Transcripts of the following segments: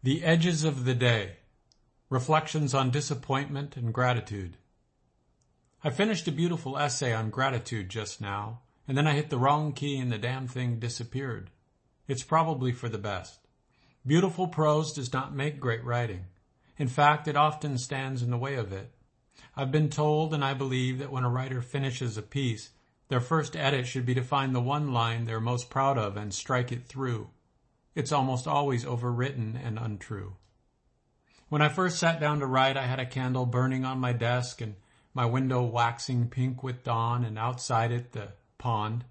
The Edges of the Day Reflections on Disappointment and Gratitude. I finished a beautiful essay on gratitude just now, and then I hit the wrong key and the damn thing disappeared. It's probably for the best. Beautiful prose does not make great writing. In fact, it often stands in the way of it. I've been told and I believe that when a writer finishes a piece, their first edit should be to find the one line they're most proud of and strike it through. It's almost always overwritten and untrue. When I first sat down to write, I had a candle burning on my desk and my window waxing pink with dawn and outside it the pond.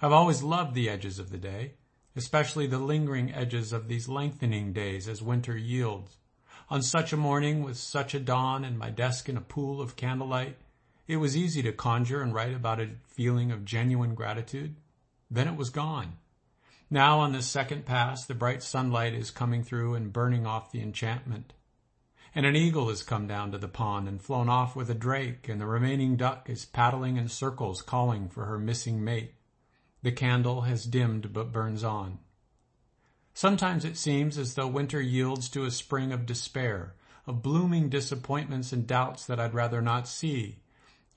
I've always loved the edges of the day, especially the lingering edges of these lengthening days as winter yields. On such a morning with such a dawn and my desk in a pool of candlelight, it was easy to conjure and write about a feeling of genuine gratitude. Then it was gone. Now on this second pass, the bright sunlight is coming through and burning off the enchantment. And an eagle has come down to the pond and flown off with a drake, and the remaining duck is paddling in circles calling for her missing mate. The candle has dimmed but burns on. Sometimes it seems as though winter yields to a spring of despair, of blooming disappointments and doubts that I'd rather not see,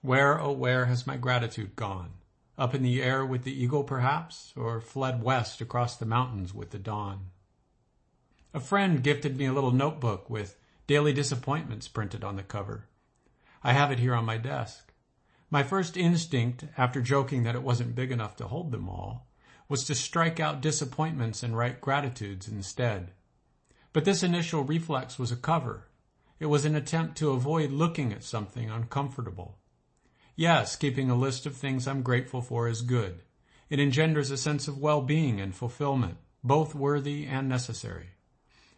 where, oh where has my gratitude gone? Up in the air with the eagle perhaps, or fled west across the mountains with the dawn? A friend gifted me a little notebook with daily disappointments printed on the cover. I have it here on my desk. My first instinct, after joking that it wasn't big enough to hold them all, was to strike out disappointments and write gratitudes instead. But this initial reflex was a cover. It was an attempt to avoid looking at something uncomfortable. Yes, keeping a list of things I'm grateful for is good. It engenders a sense of well-being and fulfillment, both worthy and necessary.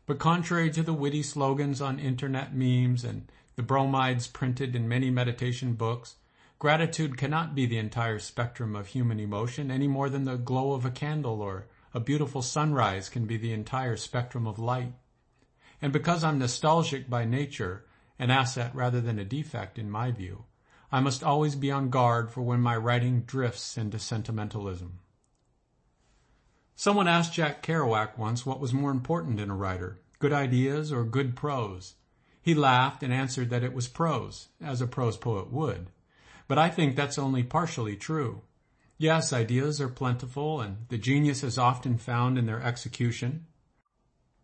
But contrary to the witty slogans on internet memes and the bromides printed in many meditation books, gratitude cannot be the entire spectrum of human emotion any more than the glow of a candle or a beautiful sunrise can be the entire spectrum of light. And because I'm nostalgic by nature, an asset rather than a defect in my view, I must always be on guard for when my writing drifts into sentimentalism. Someone asked Jack Kerouac once what was more important in a writer, good ideas or good prose. He laughed and answered that it was prose, as a prose poet would. But I think that's only partially true. Yes, ideas are plentiful and the genius is often found in their execution.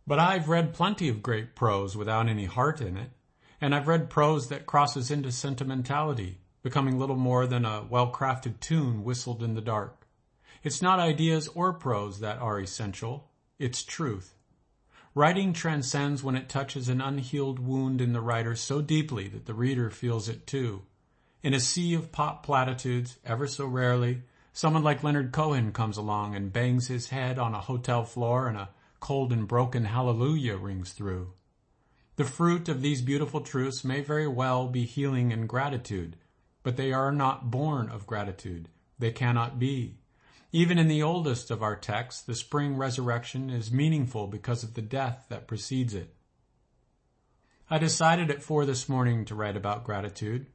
But I've read plenty of great prose without any heart in it. And I've read prose that crosses into sentimentality, becoming little more than a well-crafted tune whistled in the dark. It's not ideas or prose that are essential. It's truth. Writing transcends when it touches an unhealed wound in the writer so deeply that the reader feels it too. In a sea of pop platitudes, ever so rarely, someone like Leonard Cohen comes along and bangs his head on a hotel floor and a cold and broken hallelujah rings through. The fruit of these beautiful truths may very well be healing and gratitude, but they are not born of gratitude. They cannot be. Even in the oldest of our texts, the spring resurrection is meaningful because of the death that precedes it. I decided at four this morning to write about gratitude.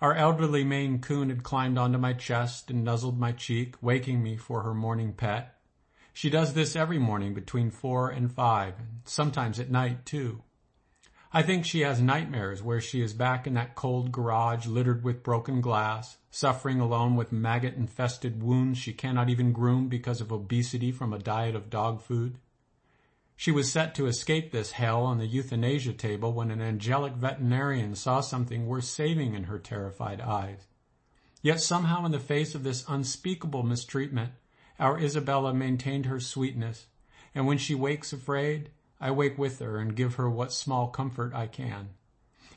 Our elderly Maine coon had climbed onto my chest and nuzzled my cheek, waking me for her morning pet. She does this every morning between four and five, and sometimes at night too. I think she has nightmares where she is back in that cold garage littered with broken glass, suffering alone with maggot-infested wounds she cannot even groom because of obesity from a diet of dog food. She was set to escape this hell on the euthanasia table when an angelic veterinarian saw something worth saving in her terrified eyes. Yet somehow in the face of this unspeakable mistreatment, our Isabella maintained her sweetness, and when she wakes afraid, I wake with her and give her what small comfort I can.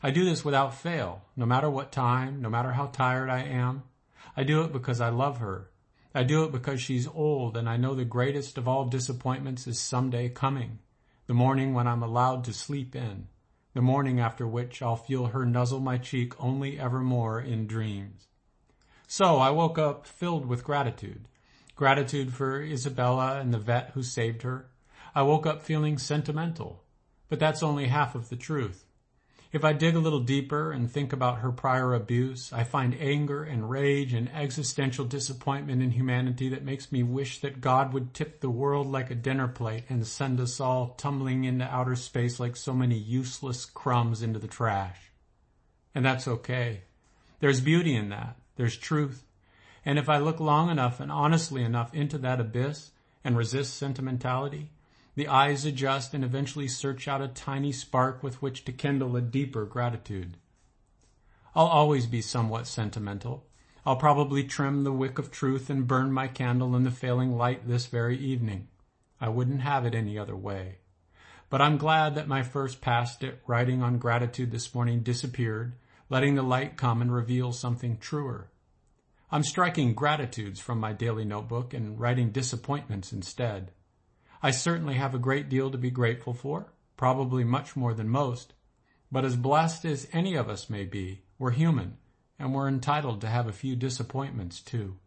I do this without fail, no matter what time, no matter how tired I am. I do it because I love her. I do it because she's old and I know the greatest of all disappointments is someday coming. The morning when I'm allowed to sleep in. The morning after which I'll feel her nuzzle my cheek only evermore in dreams. So I woke up filled with gratitude. Gratitude for Isabella and the vet who saved her, I woke up feeling sentimental, but that's only half of the truth. If I dig a little deeper and think about her prior abuse, I find anger and rage and existential disappointment in humanity that makes me wish that God would tip the world like a dinner plate and send us all tumbling into outer space like so many useless crumbs into the trash. And that's okay. There's beauty in that. There's truth. And if I look long enough and honestly enough into that abyss and resist sentimentality, the eyes adjust and eventually search out a tiny spark with which to kindle a deeper gratitude. I'll always be somewhat sentimental. I'll probably trim the wick of truth and burn my candle in the failing light this very evening. I wouldn't have it any other way. But I'm glad that my first past at writing on gratitude this morning disappeared, letting the light come and reveal something truer. I'm striking gratitudes from my daily notebook and writing disappointments instead. I certainly have a great deal to be grateful for, probably much more than most, but as blessed as any of us may be, we're human, and we're entitled to have a few disappointments too.